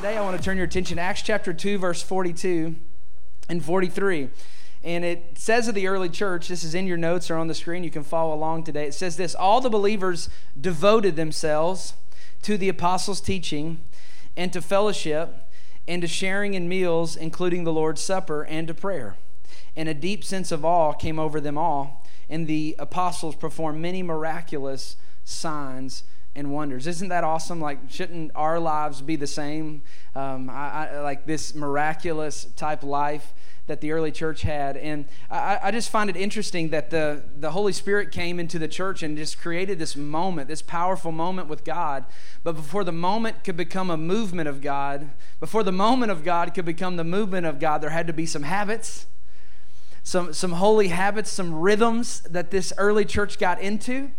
today I want to turn your attention to Acts chapter 2, verse 42 and 43. And it says of the early church, this is in your notes or on the screen, you can follow along today. It says this All the believers devoted themselves to the apostles' teaching and to fellowship and to sharing in meals, including the Lord's Supper, and to prayer. And a deep sense of awe came over them all, and the apostles performed many miraculous signs and wonders. Isn't that awesome? Like, shouldn't our lives be the same? Um, I, I, like this miraculous type life that the early church had. And I, I, just find it interesting that the, the Holy Spirit came into the church and just created this moment, this powerful moment with God. But before the moment could become a movement of God, before the moment of God could become the movement of God, there had to be some habits. Some, some holy habits, some rhythms that this early church got into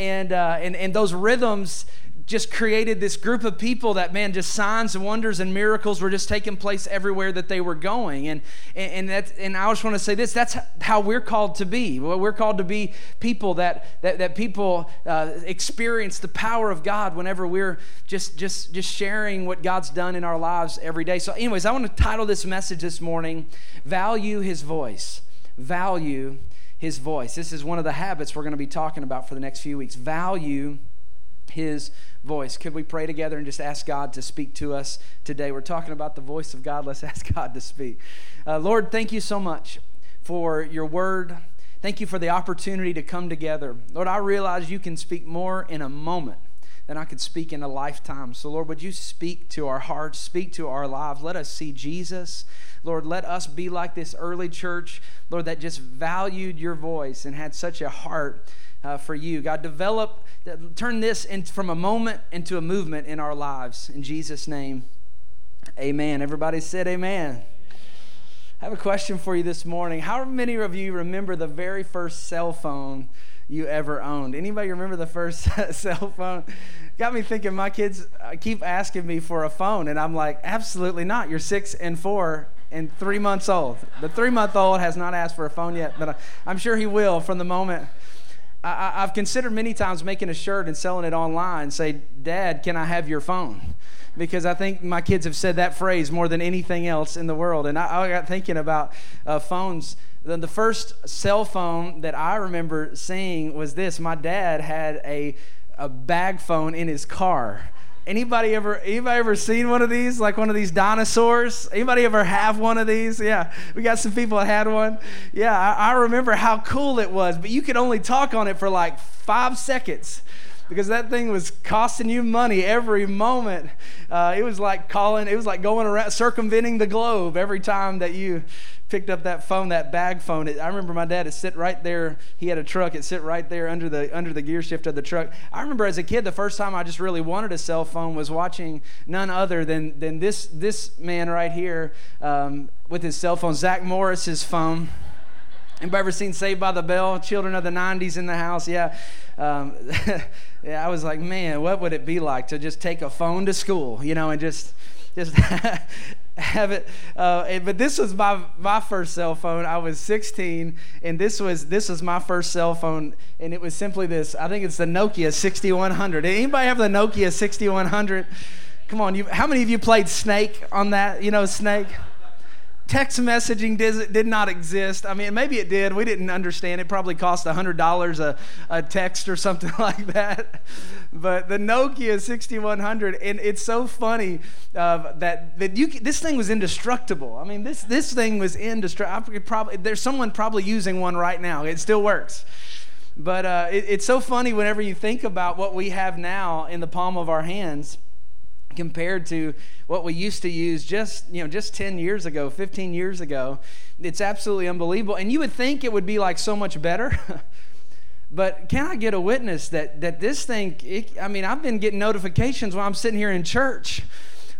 and, uh, and, and those rhythms just created this group of people that man just signs and wonders and miracles were just taking place everywhere that they were going. And and, that and i just want to say this that's how we're called to be. We're called to be people that that, that people uh, experience the power of god whenever we're just just just sharing what god's done in our lives every day. So anyways i want to title this message this morning value his voice. Value his voice. This is one of the habits we're going to be talking about for the next few weeks. Value his voice. Could we pray together and just ask God to speak to us today? We're talking about the voice of God. Let's ask God to speak. Uh, Lord, thank you so much for your word. Thank you for the opportunity to come together. Lord, I realize you can speak more in a moment than I could speak in a lifetime. So, Lord, would you speak to our hearts, speak to our lives? Let us see Jesus. Lord, let us be like this early church, Lord, that just valued your voice and had such a heart uh, for you. God, develop, turn this in, from a moment into a movement in our lives. In Jesus' name, amen. Everybody said amen. I have a question for you this morning. How many of you remember the very first cell phone you ever owned? Anybody remember the first cell phone? got me thinking my kids uh, keep asking me for a phone and i'm like absolutely not you're six and four and three months old the three month old has not asked for a phone yet but i'm sure he will from the moment I, have considered many times making a shirt and selling it online say dad can i have your phone because i think my kids have said that phrase more than anything else in the world and i, I got thinking about uh, phones the first cell phone that i remember seeing was this my dad had a a bag phone in his car. Anybody ever anybody ever seen one of these? Like one of these dinosaurs? Anybody ever have one of these? Yeah, we got some people that had one. Yeah, I, I remember how cool it was, but you could only talk on it for like five seconds because that thing was costing you money every moment. Uh, it was like calling, it was like going around, circumventing the globe every time that you picked up that phone, that bag phone. It, I remember my dad. It sit right there. He had a truck. It sit right there under the under the gear shift of the truck. I remember as a kid, the first time I just really wanted a cell phone was watching none other than than this this man right here um, with his cell phone, Zach Morris's phone. Anybody ever seen Saved by the Bell? Children of the '90s in the house, yeah. Um, yeah, I was like, man, what would it be like to just take a phone to school, you know, and just just have it. Uh, but this was my my first cell phone. I was 16, and this was this was my first cell phone, and it was simply this. I think it's the Nokia 6100. Anybody have the Nokia 6100? Come on, you, how many of you played Snake on that? You know, Snake text messaging did, did not exist. I mean, maybe it did. We didn't understand. It probably cost $100 a, a text or something like that. But the Nokia 6100, and it's so funny uh, that, that you this thing was indestructible. I mean, this, this thing was indestructible. Probably, there's someone probably using one right now. It still works. But uh, it, it's so funny whenever you think about what we have now in the palm of our hands compared to what we used to use just you know just 10 years ago 15 years ago it's absolutely unbelievable. And you would think it would be like so much better. But can i get a witness that that this thing it, i mean i've been getting notifications while i'm sitting here in church.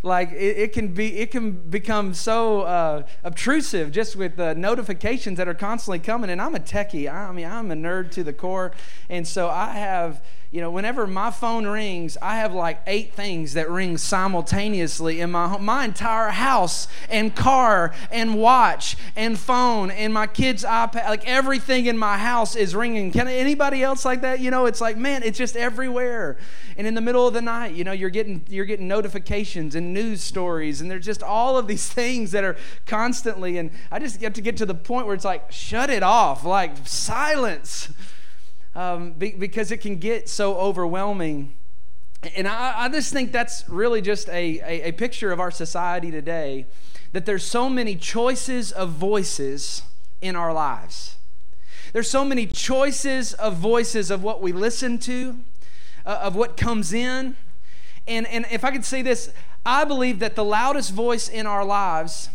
Like it, it, can be it can become so uh, obtrusive just with the notifications that are constantly coming. And i'm a techie. I mean i'm a nerd to the core. And so i have you know, whenever my phone rings, I have like eight things that ring simultaneously in my home. My entire house and car and watch and phone and my kids' iPad, like everything in my house is ringing. Can anybody else like that? You know, it's like, man, it's just everywhere. And in the middle of the night, you know, you're getting you're getting notifications and news stories, and there's just all of these things that are constantly. And I just get to get to the point where it's like, shut it off, like silence, um, be, because it can get so overwhelming. And I, I just think that's really just a, a, a picture of our society today that there's so many choices of voices in our lives. There's so many choices of voices of what we listen to, uh, of what comes in. And, and if I could say this, I believe that the loudest voice in our lives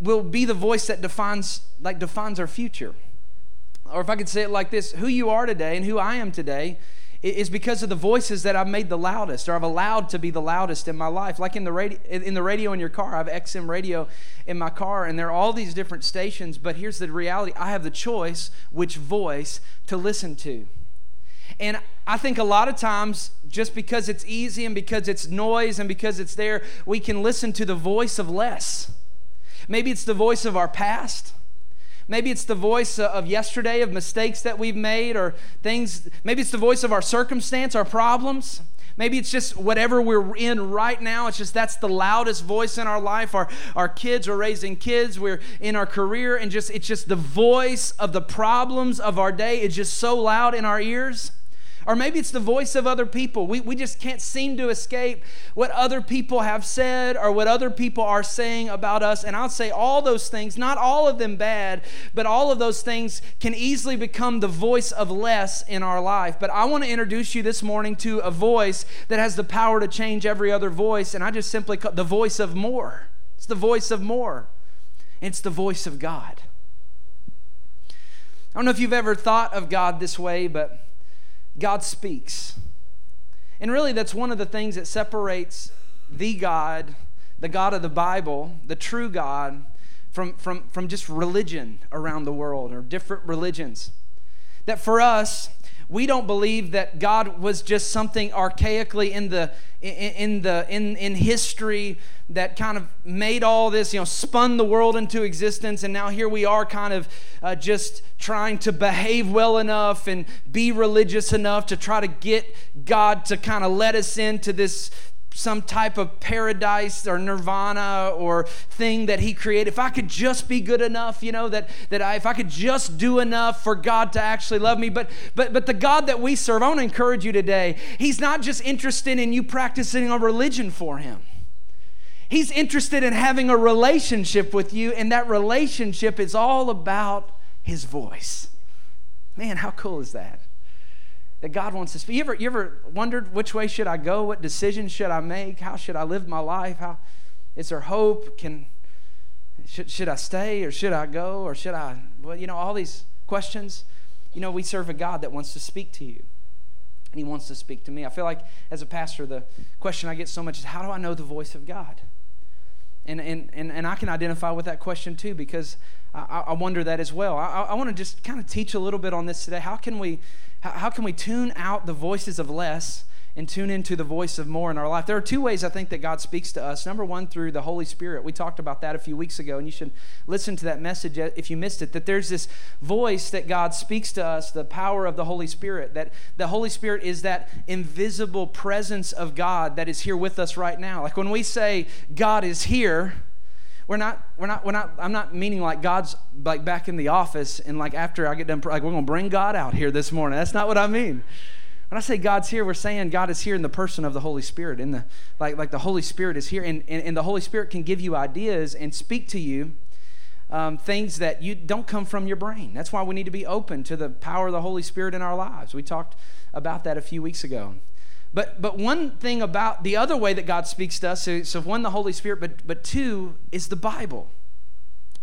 will be the voice that defines like defines our future. Or if I could say it like this, who you are today and who I am today is because of the voices that I've made the loudest or I've allowed to be the loudest in my life. Like in the radio, in the radio in your car, I have XM radio in my car, and there are all these different stations. But here's the reality: I have the choice which voice to listen to. And I think a lot of times, just because it's easy and because it's noise and because it's there, we can listen to the voice of less. Maybe it's the voice of our past. Maybe it's the voice of yesterday, of mistakes that we've made, or things. Maybe it's the voice of our circumstance, our problems. Maybe it's just whatever we're in right now. It's just that's the loudest voice in our life. Our, our kids are raising kids. We're in our career, and just it's just the voice of the problems of our day is just so loud in our ears. Or maybe it's the voice of other people. We, we just can't seem to escape what other people have said or what other people are saying about us. And I'll say all those things, not all of them bad, but all of those things can easily become the voice of less in our life. But I want to introduce you this morning to a voice that has the power to change every other voice. And I just simply call the voice of more. It's the voice of more. It's the voice of God. I don't know if you've ever thought of God this way, but God speaks. And really, that's one of the things that separates the God, the God of the Bible, the true God, from, from, from just religion around the world or different religions. That for us, we don't believe that God was just something archaically in the in, in the in in history that kind of made all this, you know, spun the world into existence, and now here we are, kind of uh, just trying to behave well enough and be religious enough to try to get God to kind of let us into this some type of paradise or nirvana or thing that he created. If i could just be good enough you know that that I, if i could just do enough for god to actually love me. But but but the god that we serve i want to encourage you today. He's not just interested in you practicing a religion for him. He's interested in having a relationship with you and that relationship is all about his voice. Man how cool is that that God wants to speak. You ever, you ever wondered which way should I go? What decisions should I make? How should I live my life? How is there hope? Can should, should I stay or should I go or should I? Well, you know, all these questions. You know, we serve a God that wants to speak to you. And he wants to speak to me. I feel like as a pastor, the question I get so much is how do I know the voice of God? And, and, and, and I can identify with that question too because I, I wonder that as well. I, I want to just kind of teach a little bit on this today. How can we how, can we tune out the voices of less and tune into the voice of more in our life. There are two ways I think that God speaks to us. Number one, through the Holy Spirit. We talked about that a few weeks ago, and you should listen to that message if you missed it. That there's this voice that God speaks to us, the power of the Holy Spirit. That the Holy Spirit is that invisible presence of God that is here with us right now. Like when we say God is here, we're not we're not we're not i'm not meaning like god's like back in the office and like after i get done like we're to bring god out here this morning. That's not what i mean. When i say god's here we're saying god is here in the person of the holy spirit in the like like the holy spirit is here and and, and the holy spirit can give you ideas and speak to you um, things that you don't come from your brain. That's why we need to be open to the power of the holy spirit in our lives. We talked about that a few weeks ago but, but one thing about the other way that God speaks to us, so, so one, the Holy Spirit, but, but two, is the Bible,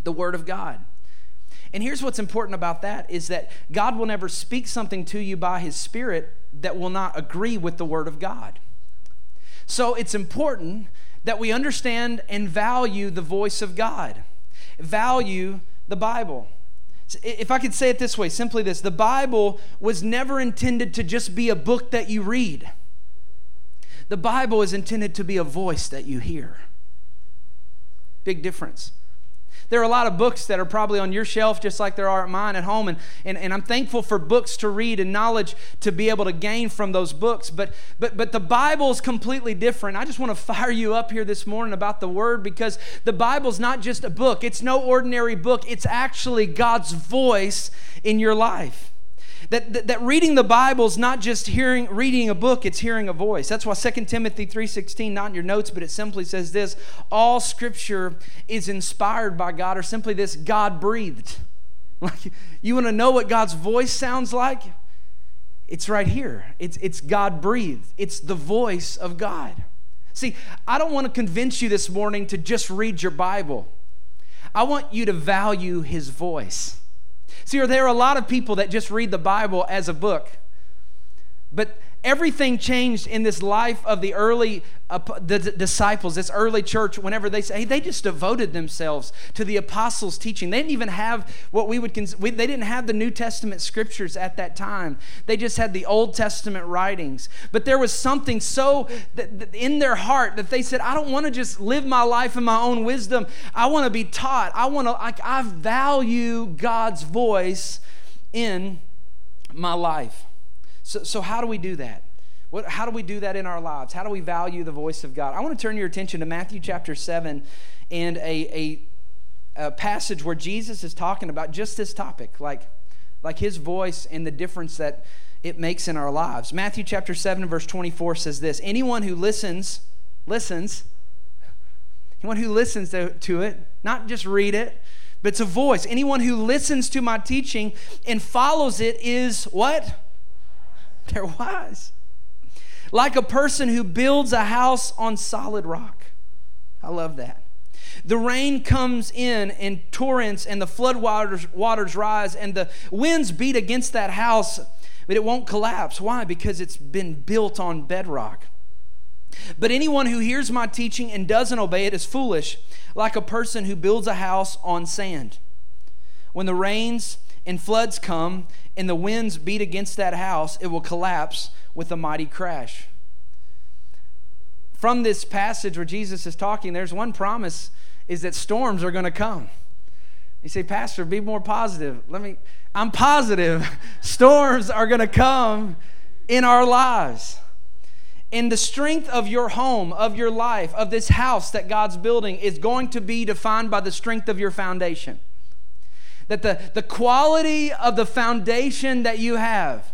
the Word of God. And here's what's important about that is that God will never speak something to you by His Spirit that will not agree with the Word of God. So it's important that we understand and value the voice of God, value the Bible. If I could say it this way, simply this the Bible was never intended to just be a book that you read. The Bible is intended to be a voice that you hear. Big difference. There are a lot of books that are probably on your shelf, just like there are at mine at home. And, and, and I'm thankful for books to read and knowledge to be able to gain from those books. But, but, but the Bible is completely different. I just want to fire you up here this morning about the Word because the Bible's not just a book, it's no ordinary book. It's actually God's voice in your life. That, that, that, reading the Bible is not just hearing reading a book, it's hearing a voice. That's why 2 Timothy 3.16, not in your notes, but it simply says this, all scripture is inspired by God, or simply this, God breathed. Like you want to know what God's voice sounds like? It's right here. It's, it's God breathed. It's the voice of God. See, I don't want to convince you this morning to just read your Bible. I want you to value his voice. See, there are a lot of people that just read the Bible as a book. But everything changed in this life of the early uh, the d- disciples this early church whenever they say hey, they just devoted themselves to the apostles teaching. They didn't even have what we would cons- we, they didn't have the new testament scriptures at that time. They just had the old testament writings. But there was something so th- th- in their heart that they said i don't want to just live my life in my own wisdom. I want to be taught. I want to like i value god's voice in my life so, so how do we do that? What, how do we do that in our lives? How do we value the voice of God? I want to turn your attention to Matthew chapter 7 and a, a, a passage where Jesus is talking about just this topic, like, like his voice and the difference that it makes in our lives. Matthew chapter 7, verse 24 says this Anyone who listens, listens, anyone who listens to, to it, not just read it, but it's a voice. Anyone who listens to my teaching and follows it is what? They're wise. Like a person who builds a house on solid rock. I love that. The rain comes in in torrents, and the flood waters, waters rise, and the winds beat against that house, but it won't collapse. Why? Because it's been built on bedrock. But anyone who hears my teaching and doesn't obey it is foolish, like a person who builds a house on sand. When the rains and floods come and the winds beat against that house, it will collapse with a mighty crash. From this passage where Jesus is talking, there's one promise is that storms are going to come. You say, Pastor, be more positive. Let me, I'm positive storms are going to come in our lives. And the strength of your home, of your life, of this house that God's building is going to be defined by the strength of your foundation that the, the quality of the foundation that you have,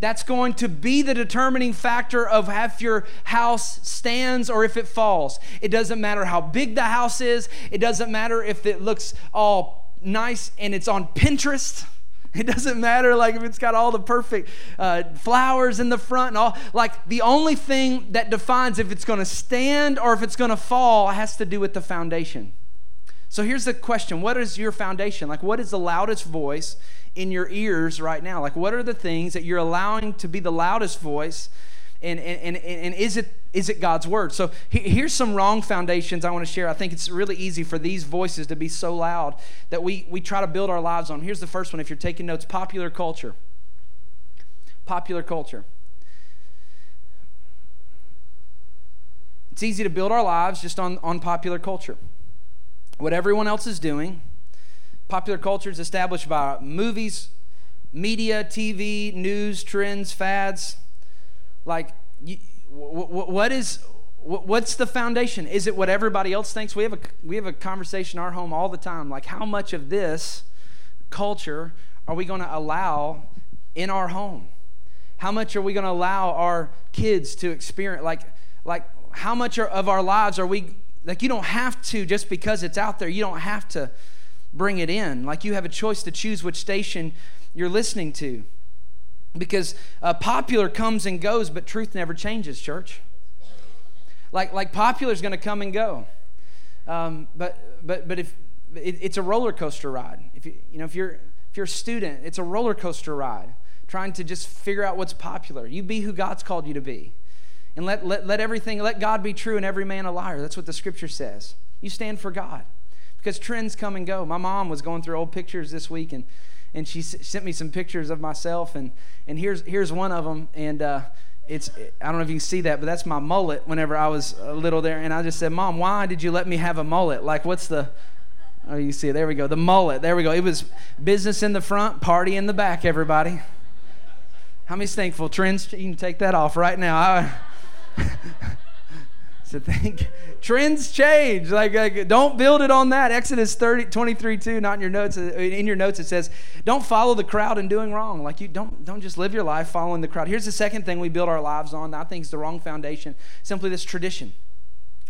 that's going to be the determining factor of if your house stands or if it falls. It doesn't matter how big the house is, it doesn't matter if it looks all nice and it's on Pinterest. It doesn't matter like if it's got all the perfect uh, flowers in the front and all. Like the only thing that defines if it's going to stand or if it's going to fall has to do with the foundation. So here's the question What is your foundation? Like, what is the loudest voice in your ears right now? Like, what are the things that you're allowing to be the loudest voice? And, and, and, and is, it, is it God's word? So here's some wrong foundations I want to share. I think it's really easy for these voices to be so loud that we, we try to build our lives on. Here's the first one if you're taking notes popular culture. Popular culture. It's easy to build our lives just on, on popular culture what everyone else is doing. Popular culture is established by movies, media, TV, news, trends, fads. Like, what is what's the foundation? Is it what everybody else thinks? We have a we have a conversation in our home all the time. Like, how much of this culture are we going to allow in our home? How much are we going to allow our kids to experience? Like, like how much of our lives are we like you don't have to just because it's out there. You don't have to bring it in. Like you have a choice to choose which station you're listening to. Because uh, popular comes and goes but truth never changes church. Like like popular is going to come and go. Um, but but but if it, it's a roller coaster ride. If you you know if you're if you're a student it's a roller coaster ride trying to just figure out what's popular. You be who god's called you to be and let, let, let everything, let God be true and every man a liar. That's what the scripture says. You stand for God because trends come and go. My mom was going through old pictures this week and, and she s- sent me some pictures of myself and, and here's, here's one of them. And uh, it's, I don't know if you can see that, but that's my mullet whenever I was a little there. And I just said, Mom, why did you let me have a mullet? Like, what's the, Oh, you see. There we go. The mullet. There we go. It was business in the front, party in the back, everybody. How many's thankful? Trends, you can take that off right now. I, so think trends change. Like, like, don't build it on that. Exodus 30, 23, 2, not in your notes. Uh, in your notes, it says, don't follow the crowd in doing wrong. Like you don't don't just live your life following the crowd. Here's the second thing we build our lives on. I think is the wrong foundation. Simply this tradition.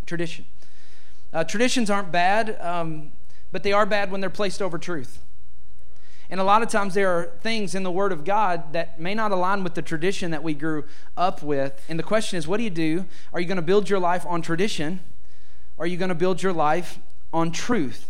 Tradition. Uh, traditions aren't bad. Um, but they are bad when they're placed over truth. And a lot of times there are things in the Word of God that may not align with the tradition that we grew up with. And the question is, what do you do? Are you going to build your life on tradition? Are you going to build your life on truth?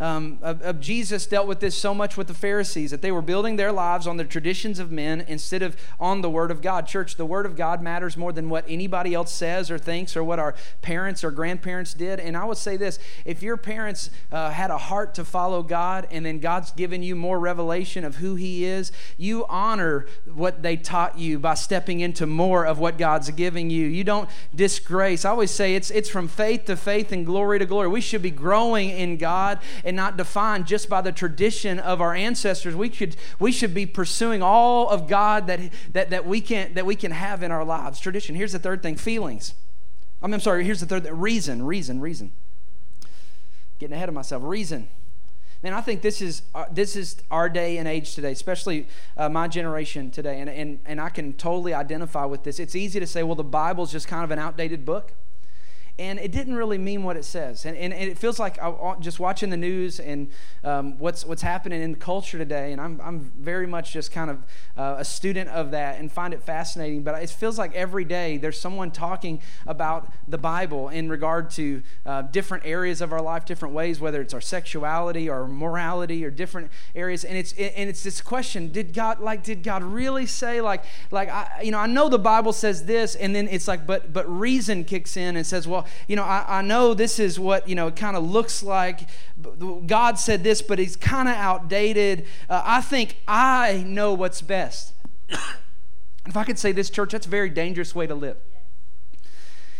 Um, of, of, Jesus dealt with this so much with the Pharisees that they were building their lives on the traditions of men instead of on the Word of God. Church, the Word of God matters more than what anybody else says or thinks or what our parents or grandparents did. And I would say this if your parents uh, had a heart to follow God and then God's given you more revelation of who He is, you honor what they taught you by stepping into more of what God's giving you. You don't disgrace. I always say it's, it's from faith to faith and glory to glory. We should be growing in God and not defined just by the tradition of our ancestors. We should, we should be pursuing all of God that, that, that, we can, that we can have in our lives. Tradition. Here's the third thing feelings. I mean, I'm sorry, here's the third thing reason, reason, reason. Getting ahead of myself. Reason. Man, I think this is uh, this is our day and age today, especially uh, my generation today, and, and and I can totally identify with this. It's easy to say, well, the Bible's just kind of an outdated book and it didn't really mean what it says. And, and, and it feels like I, just watching the news and um, what's, what's happening in culture today, and I'm, I'm very much just kind of uh, a student of that and find it fascinating. But it feels like every day there's someone talking about the Bible in regard to uh, different areas of our life, different ways, whether it's our sexuality or morality or different areas. And it's, and it's this question did God, like, did God really say, like, like I, you know, I know the Bible says this, and then it's like, but, but reason kicks in and says, well, you know, I, I know this is what, you know, it kind of looks like. God said this, but he's kind of outdated. Uh, I think I know what's best. if I could say this, church, that's a very dangerous way to live.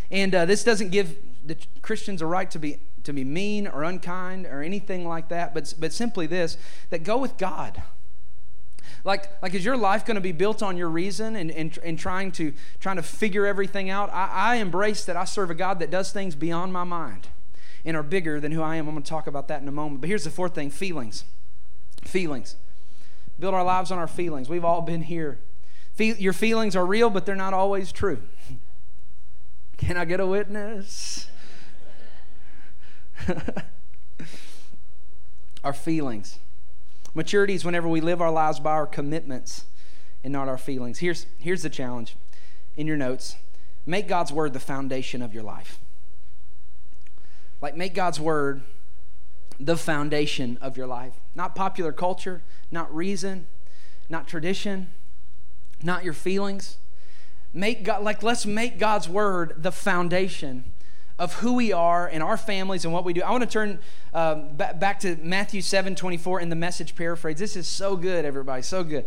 And uh, this doesn't give the Christians a right to be to be mean or unkind or anything like that, but, but simply this that go with God. Like, like is your life going to be built on your reason and, and, and trying, to, trying to figure everything out? I, I embrace that I serve a God that does things beyond my mind and are bigger than who I am. I'm going to talk about that in a moment. But here's the fourth thing feelings. Feelings. Build our lives on our feelings. We've all been here. Your feelings are real, but they're not always true. Can I get a witness? our feelings. Maturity is whenever we live our lives by our commitments and not our feelings. Here's, here's the challenge in your notes make God's word the foundation of your life. Like, make God's word the foundation of your life. Not popular culture, not reason, not tradition, not your feelings. Make God, like, let's make God's word the foundation of who we are and our families and what we do. I want to turn um, back to Matthew 7 24 in the message paraphrase. This is so good, everybody, so good.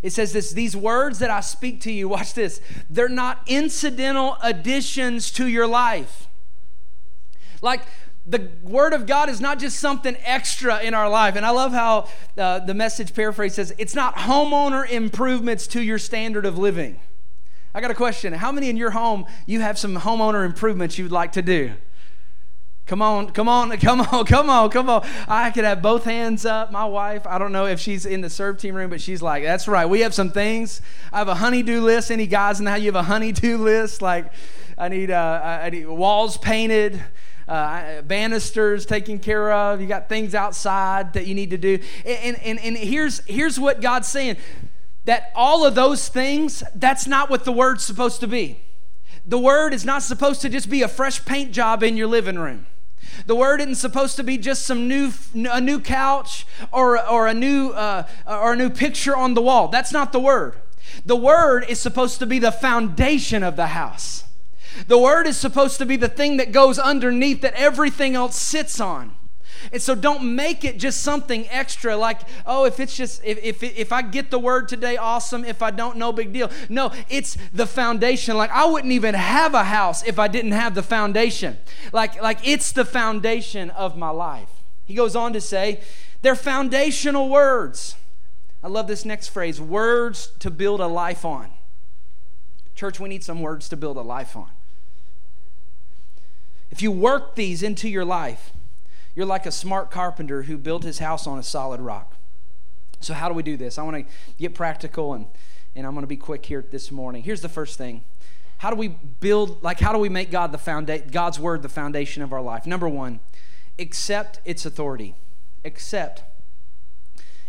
It says this These words that I speak to you, watch this, they're not incidental additions to your life. Like, the word of God is not just something extra in our life. And I love how uh, the message paraphrase says it's not homeowner improvements to your standard of living. I got a question. How many in your home you have some homeowner improvements you'd like to do? Come on, come on, come on, come on, come on. I could have both hands up. My wife, I don't know if she's in the serve team room, but she's like, that's right. We have some things. I have a honey-do list. Any guys in the house, you have a honey-do list? Like, I need, uh, I need walls painted. Uh, banisters taken care of. You got things outside that you need to do. And, and, and here's, here's what God's saying that all of those things, that's not what the word's supposed to be. The word is not supposed to just be a fresh paint job in your living room. The word isn't supposed to be just some new a new couch or or a new uh, or a new picture on the wall. That's not the word. The word is supposed to be the foundation of the house. The word is supposed to be the thing that goes underneath that everything else sits on. And so don't make it just something extra like, oh, if it's just, if, if, if I get the word today, awesome. If I don't, no big deal. No, it's the foundation. Like I wouldn't even have a house if I didn't have the foundation. Like, like it's the foundation of my life. He goes on to say, they're foundational words. I love this next phrase words to build a life on. Church, we need some words to build a life on. If you work these into your life, you're like a smart carpenter who built his house on a solid rock. So, how do we do this? I want to get practical and, and I'm going to be quick here this morning. Here's the first thing How do we build, like, how do we make God the founda- God's word the foundation of our life? Number one, accept its authority. Accept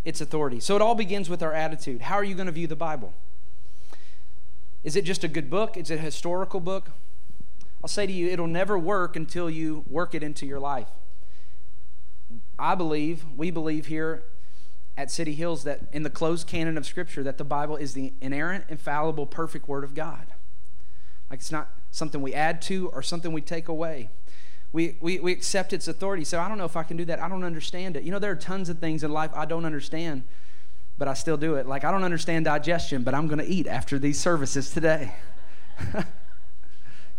its authority. So, it all begins with our attitude. How are you going to view the Bible? Is it just a good book? Is it a historical book? I'll say to you, it'll never work until you work it into your life. I believe, we believe here at City Hills that in the closed canon of Scripture that the Bible is the inerrant, infallible, perfect Word of God. Like it's not something we add to or something we take away. We, we, we accept its authority. So I don't know if I can do that. I don't understand it. You know, there are tons of things in life I don't understand, but I still do it. Like I don't understand digestion, but I'm going to eat after these services today. you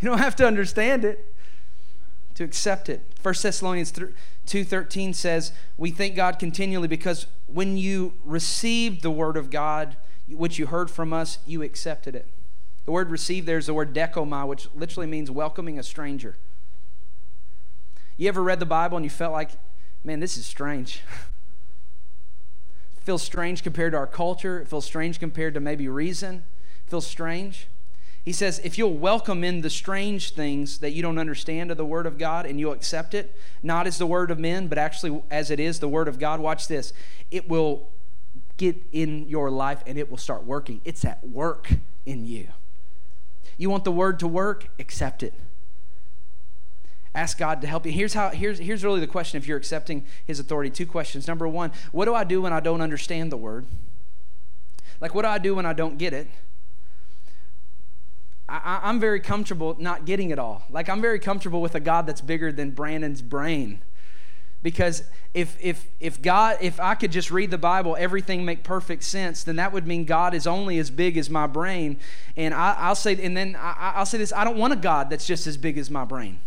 don't have to understand it to accept it. 1 Thessalonians 2:13 says, "We thank God continually because when you received the word of God, which you heard from us, you accepted it." The word receive there is the word dechomai, which literally means welcoming a stranger. You ever read the Bible and you felt like, man, this is strange? feels strange compared to our culture. It feels strange compared to maybe reason. It feels strange. He says, if you'll welcome in the strange things that you don't understand of the Word of God and you'll accept it, not as the Word of men, but actually as it is the Word of God, watch this. It will get in your life and it will start working. It's at work in you. You want the Word to work? Accept it. Ask God to help you. Here's how here's here's really the question if you're accepting his authority. Two questions. Number one, what do I do when I don't understand the word? Like what do I do when I don't get it? I, am very comfortable not getting it all. Like, I'm very comfortable with a God that's bigger than Brandon's brain. Because if, if, if God, if I could just read the Bible, everything make perfect sense, then that would mean God is only as big as my brain. And I, will say, and then I, I'll say this: I don't want a God that's just as big as my brain.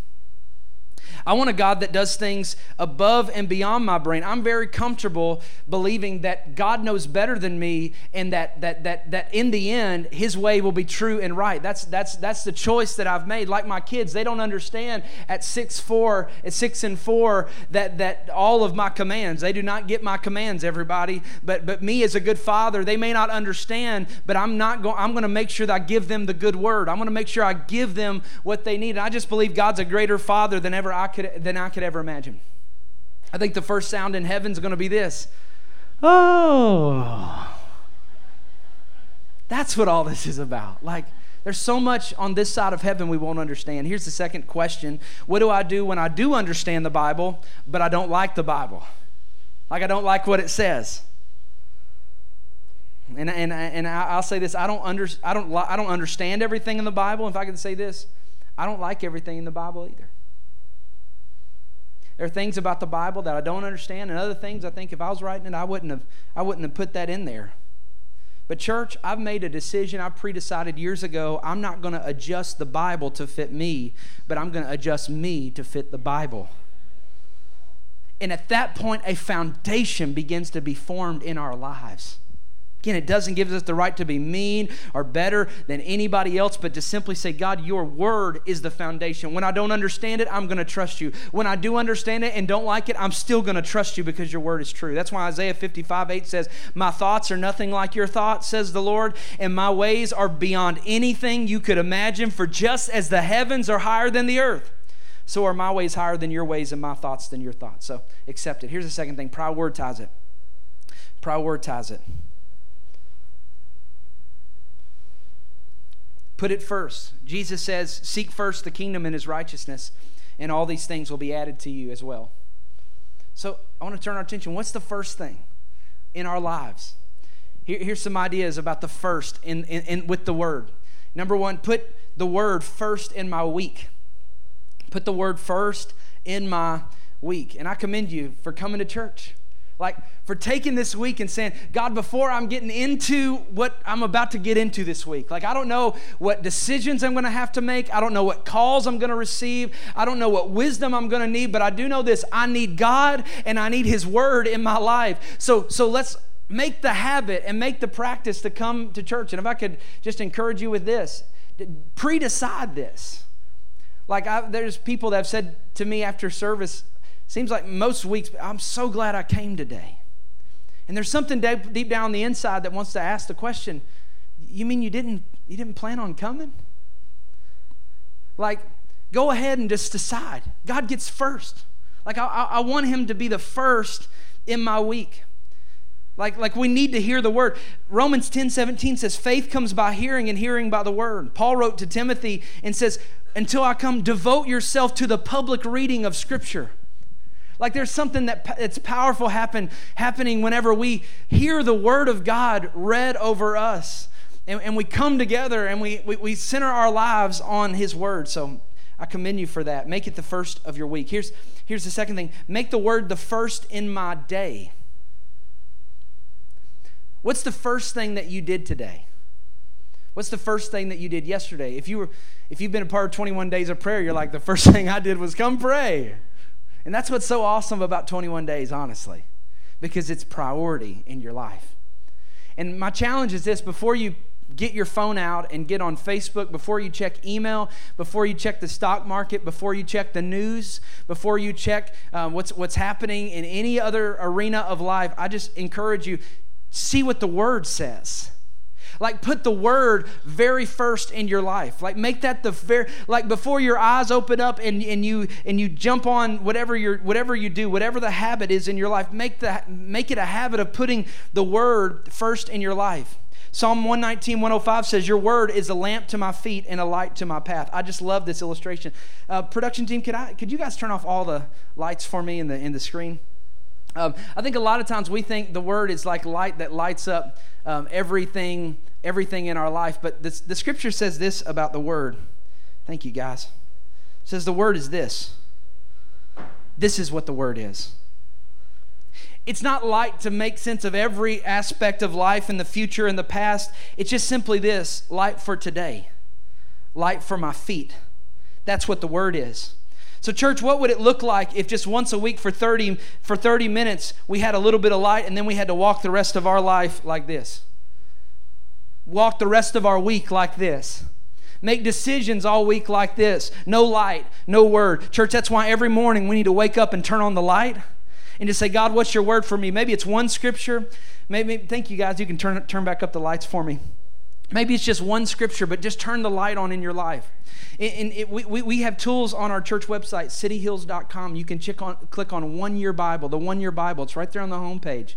I want a God that does things above and beyond my brain. I'm very comfortable believing that God knows better than me and that that that that in the end his way will be true and right. That's that's that's the choice that I've made. Like my kids, they don't understand at 6 4, at 6 and 4 that that all of my commands. They do not get my commands everybody, but but me as a good father, they may not understand, but I'm not going I'm going to make sure that I give them the good word. I'm going to make sure I give them what they need. And I just believe God's a greater father than ever I could than I could ever imagine. I think the first sound in heaven is going to be this. Oh. That's what all this is about. Like there's so much on this side of heaven we won't understand. Here's the second question What do I do when I do understand the Bible, but I don't like the Bible? Like I don't like what it says. And, and, and I'll say this I don't, under, I, don't, I don't understand everything in the Bible. If I could say this, I don't like everything in the Bible either. There are things about the Bible that I don't understand, and other things I think if I was writing it, I wouldn't have, I wouldn't have put that in there. But, church, I've made a decision. I pre decided years ago I'm not going to adjust the Bible to fit me, but I'm going to adjust me to fit the Bible. And at that point, a foundation begins to be formed in our lives. Again, it doesn't give us the right to be mean or better than anybody else, but to simply say, God, your word is the foundation. When I don't understand it, I'm going to trust you. When I do understand it and don't like it, I'm still going to trust you because your word is true. That's why Isaiah 55 8 says, My thoughts are nothing like your thoughts, says the Lord, and my ways are beyond anything you could imagine, for just as the heavens are higher than the earth so are my ways higher than your ways and my thoughts than your thoughts. So accept it. Here's the second thing prioritize it. Prioritize it. Put it first. Jesus says, Seek first the kingdom and his righteousness, and all these things will be added to you as well. So I want to turn our attention. What's the first thing in our lives? Here, here's some ideas about the first in, in, in, with the word. Number one, put the word first in my week. Put the word first in my week. And I commend you for coming to church. Like for taking this week and saying, God, before I'm getting into what I'm about to get into this week, like I don't know what decisions I'm going to have to make. I don't know what calls I'm going to receive. I don't know what wisdom I'm going to need, but I do know this I need God and I need His Word in my life. So, so let's make the habit and make the practice to come to church. And if I could just encourage you with this, pre decide this. Like, I, there's people that have said to me after service, seems like most weeks, I'm so glad I came today. And there's something deep, down the inside that wants to ask the question, you mean you didn't you didn't plan on coming? Like, go ahead and just decide. God gets first. Like, I, I want Him to be the first in my week. Like, like we need to hear the word. Romans 10 17 says, faith comes by hearing, and hearing by the word. Paul wrote to Timothy and says, Until I come, devote yourself to the public reading of Scripture. Like there's something that it's powerful happen, happening whenever we hear the word of God read over us. And, and we come together and we, we, we center our lives on his word. So I commend you for that. Make it the first of your week. Here's, here's the second thing make the word the first in my day. What's the first thing that you did today? What's the first thing that you did yesterday? If you were if you've been a part of 21 days of prayer, you're like the first thing I did was come pray. And that's what's so awesome about 21 days, honestly, because it's priority in your life. And my challenge is this before you get your phone out and get on Facebook, before you check email, before you check the stock market, before you check the news, before you check um, what's, what's happening in any other arena of life, I just encourage you see what the word says like put the word very first in your life like make that the very like before your eyes open up and, and you and you jump on whatever you whatever you do whatever the habit is in your life make the make it a habit of putting the word first in your life Psalm 119, 105 says, Your word is a lamp to my feet and a light to my path. I just love this illustration. Uh, production team, could, I, could you guys turn off all the lights for me in the, in the screen? Um, I think a lot of times we think the word is like light that lights up um, everything, everything in our life. But this, the scripture says this about the word. Thank you, guys. It says the word is this. This is what the word is. It's not light to make sense of every aspect of life in the future and the past. It's just simply this light for today, light for my feet. That's what the word is. So, church, what would it look like if just once a week for 30, for 30 minutes we had a little bit of light and then we had to walk the rest of our life like this? Walk the rest of our week like this. Make decisions all week like this. No light, no word. Church, that's why every morning we need to wake up and turn on the light and just say, God, what's your word for me? Maybe it's one scripture. Maybe, thank you guys. You can turn, turn back up the lights for me. Maybe it's just one scripture, but just turn the light on in your life. And, it, we, we have tools on our church website, cityhills.com. You can check on, click on One Year Bible, the One Year Bible. It's right there on the homepage.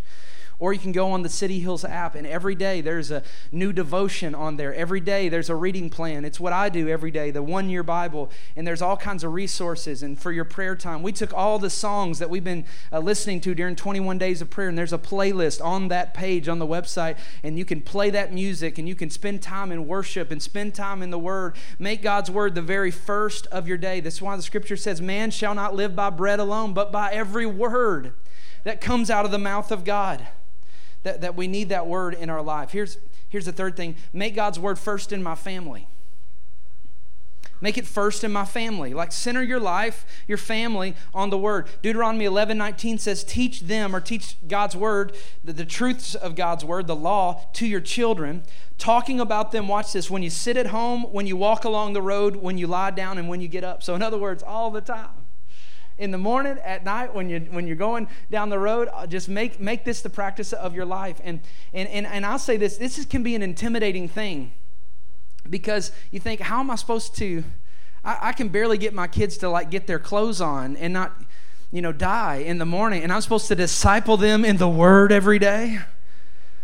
Or you can go on the City Hills app, and every day there's a new devotion on there. Every day there's a reading plan. It's what I do every day, the one year Bible. And there's all kinds of resources. And for your prayer time, we took all the songs that we've been uh, listening to during 21 days of prayer, and there's a playlist on that page on the website. And you can play that music, and you can spend time in worship and spend time in the Word. Make God's Word the very first of your day. That's why the scripture says, Man shall not live by bread alone, but by every word that comes out of the mouth of God that, that we need that word in our life. Here's, here's the third thing make God's word first in my family. Make it first in my family. Like center your life, your family on the word. Deuteronomy 11 19 says, Teach them or teach God's word, the, the truths of God's word, the law, to your children. Talking about them, watch this, when you sit at home, when you walk along the road, when you lie down, and when you get up. So, in other words, all the time in the morning, at night, when you're, when you're going down the road, uh, just make, make this the practice of your life. And, and, and, and I'll say this this is, can be an intimidating thing because you think, how am I supposed to? I, I can barely get my kids to like get their clothes on and not, you know, die in the morning. And I'm supposed to disciple them in the word every day.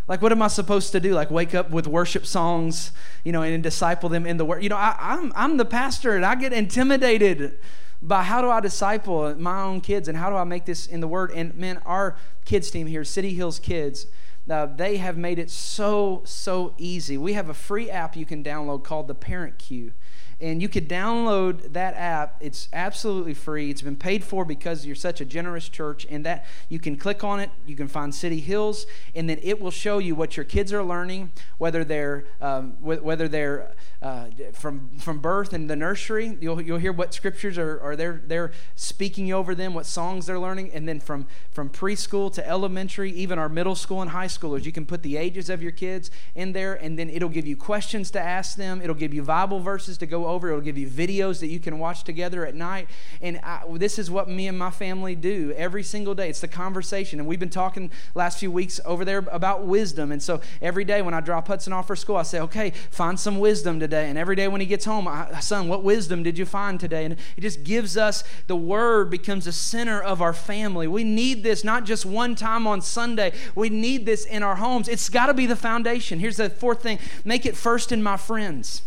Like, what am I supposed to do? Like, wake up with worship songs, you know, and disciple them in the word. You know, I, I'm, I'm the pastor and I get intimidated by how do I disciple my own kids and how do I make this in the Word? And man, our kids team here, City Hills Kids, uh, they have made it so, so easy. We have a free app you can download called the Parent Cue and you could download that app. It's absolutely free. It's been paid for because you're such a generous church, and that you can click on it. You can find City Hills, and then it will show you what your kids are learning, whether they're um, whether they're uh, from from birth in the nursery. You'll, you'll hear what scriptures are, are they're, they're speaking over them, what songs they're learning, and then from from preschool to elementary, even our middle school and high schoolers, you can put the ages of your kids in there, and then it'll give you questions to ask them. It'll give you Bible verses to go over. It'll give you videos that you can watch together at night. And I, this is what me and my family do every single day. It's the conversation, and we've been talking last few weeks over there about wisdom. And so every day when I drop Hudson off for school, I say, okay, find some wisdom today. And every day when he gets home, son, what wisdom did you find today? And it just gives us the word becomes the center of our family. We need this not just one time on Sunday, we need this in our homes. It's got to be the foundation. Here's the fourth thing make it first in my friends.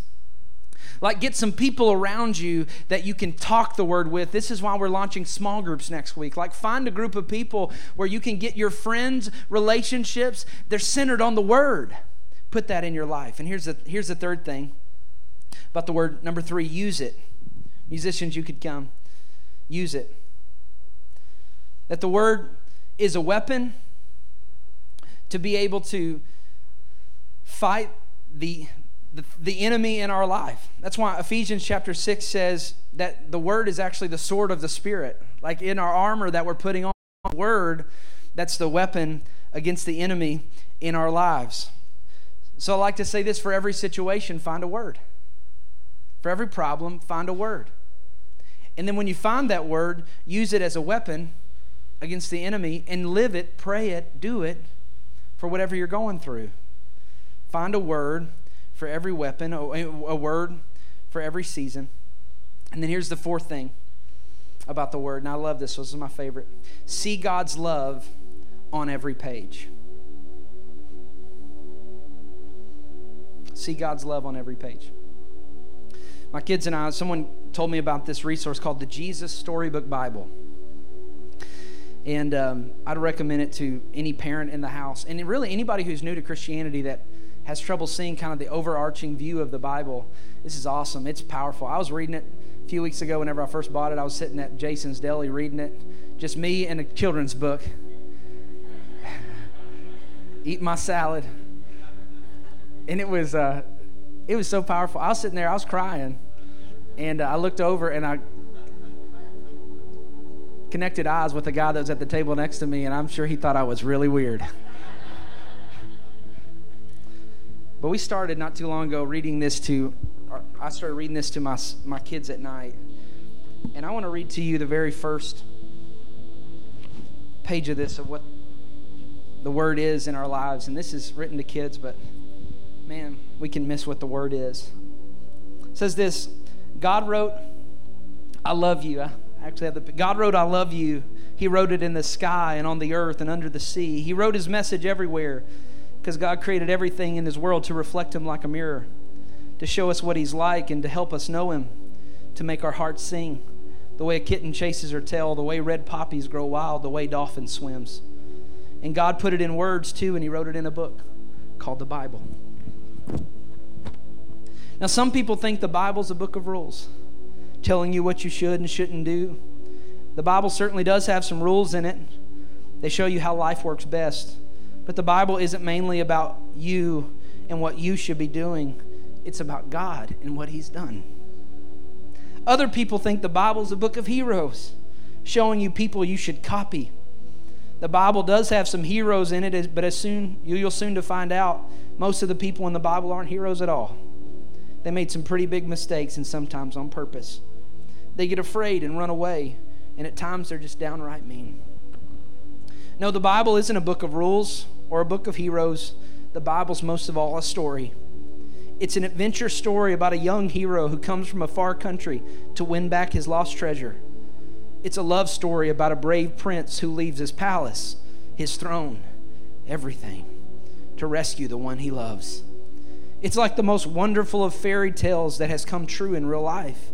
Like, get some people around you that you can talk the word with. This is why we're launching small groups next week. Like, find a group of people where you can get your friends' relationships, they're centered on the word. Put that in your life. And here's the, here's the third thing about the word number three use it. Musicians, you could come. Use it. That the word is a weapon to be able to fight the, the, enemy in our life. That's why Ephesians chapter 6 says that the word is actually the sword of the Spirit. Like in our armor that we're putting on, word, that's the weapon against the enemy in our lives. So I like to say this for every situation, find a word. For every problem, find a word. And then when you find that word, use it as a weapon against the enemy and live it, pray it, do it for whatever you're going through. Find a word for every weapon, a word for every season. And then here's the fourth thing about the word, and I love this, this is my favorite. See God's love on every page. See God's love on every page. My kids and I, someone told me about this resource called the Jesus Storybook Bible. And um, I'd recommend it to any parent in the house. And really, anybody who's new to Christianity that has trouble seeing kind of the overarching view of the Bible, this is awesome. It's powerful. I was reading it a few weeks ago whenever I first bought it. I was sitting at Jason's Deli reading it, just me and a children's book, eating my salad. And it was, uh, it was so powerful. I was sitting there, I was crying and uh, I looked over and I connected eyes with the guy that was at the table next to me, and I'm sure he thought I was really weird. but we started not too long ago reading this to, I started reading this to my, my kids at night. And I want to read to you the very first page of this of what the word is in our lives. And this is written to kids, but man, we can miss what the word is. It says this God wrote, I love you. I actually have the God wrote, I love you. He wrote it in the sky and on the earth and under the sea. He wrote his message everywhere because God created everything in his world to reflect him like a mirror, to show us what he's like and to help us know him, to make our hearts sing. The way a kitten chases her tail, the way red poppies grow wild, the way dolphin swims. And God put it in words too, and he wrote it in a book called the Bible. Now, some people think the Bible's a book of rules, telling you what you should and shouldn't do. The Bible certainly does have some rules in it, they show you how life works best. But the Bible isn't mainly about you and what you should be doing, it's about God and what He's done. Other people think the Bible's a book of heroes, showing you people you should copy. The Bible does have some heroes in it, but as soon you'll soon to find out, most of the people in the Bible aren't heroes at all. They made some pretty big mistakes and sometimes on purpose. They get afraid and run away, and at times they're just downright mean. No, the Bible isn't a book of rules or a book of heroes. The Bible's most of all a story. It's an adventure story about a young hero who comes from a far country to win back his lost treasure. It's a love story about a brave prince who leaves his palace, his throne, everything to rescue the one he loves. It's like the most wonderful of fairy tales that has come true in real life.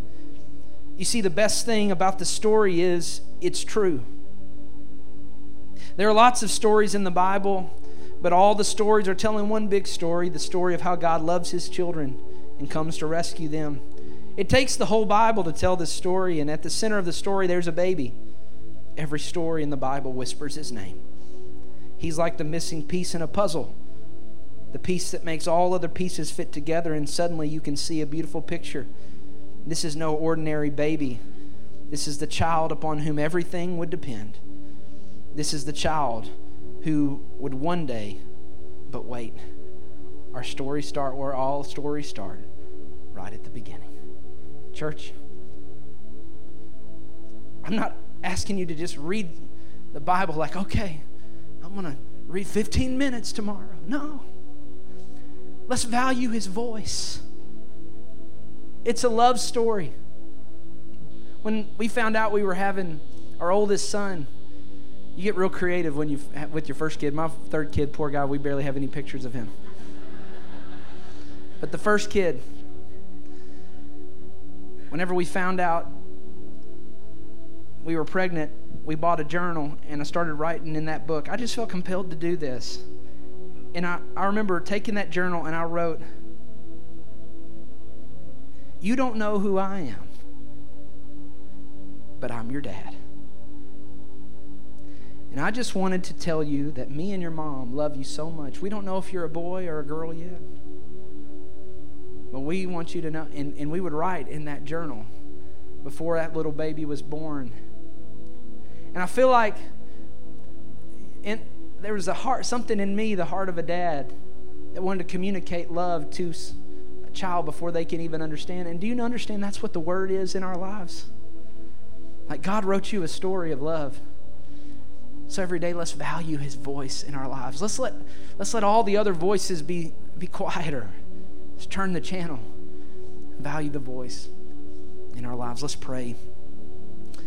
You see, the best thing about the story is it's true. There are lots of stories in the Bible, But all the stories are telling one big story the story of how God loves his children and comes to rescue them. It takes the whole Bible to tell this story, and at the center of the story, there's a baby. Every story in the Bible whispers his name. He's like the missing piece in a puzzle, the piece that makes all other pieces fit together, and suddenly you can see a beautiful picture. This is no ordinary baby. This is the child upon whom everything would depend. This is the child who would one day, but wait, our stories start where all stories start, right at the beginning. Church, I'm not asking you to just read the Bible like, okay, I'm going to read 15 minutes tomorrow. No. Let's value his voice. It's a love story. When we found out we were having our oldest son, you get real creative when you with your first kid. My third kid, poor guy, we barely have any pictures of him. But the first kid, whenever we found out we were pregnant, we bought a journal and I started writing in that book. I just felt compelled to do this. And I, I remember taking that journal and I wrote, You don't know who I am, but I'm your dad. And I just wanted to tell you that me and your mom love you so much. We don't know if you're a boy or a girl yet. But we want you to know. And, and we would write in that journal before that little baby was born. And I feel like in, there was a heart, something in me, the heart of a dad, that wanted to communicate love to a child before they can even understand. And do you understand that's what the word is in our lives? Like God wrote you a story of love. So every day, let's value His voice in our lives. Let's let, let's let all the other voices be, be quieter. Let's turn the channel. Value the voice in our lives. Let's pray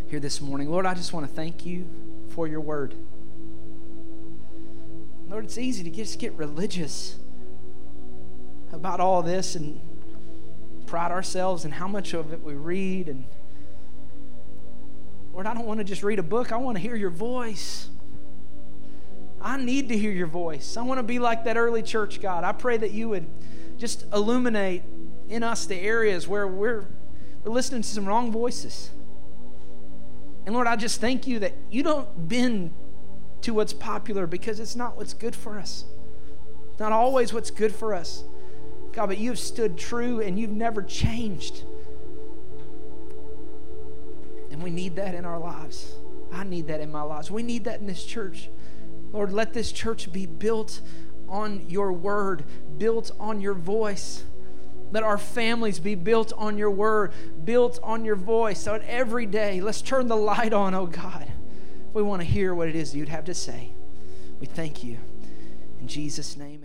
here this morning. Lord, I just want to thank you for your word. Lord, it's easy to just get religious about all this and pride ourselves in how much of it we read. And Lord, I don't want to just read a book, I want to hear your voice. I need to hear your voice. I want to be like that early church, God. I pray that you would just illuminate in us the areas where we're, we're listening to some wrong voices. And Lord, I just thank you that you don't bend to what's popular because it's not what's good for us. It's not always what's good for us. God, but you've stood true and you've never changed. And we need that in our lives. I need that in my lives. We need that in this church. Lord, let this church be built on your word, built on your voice. Let our families be built on your word, built on your voice. So every day, let's turn the light on, oh God. We want to hear what it is you'd have to say. We thank you. In Jesus' name.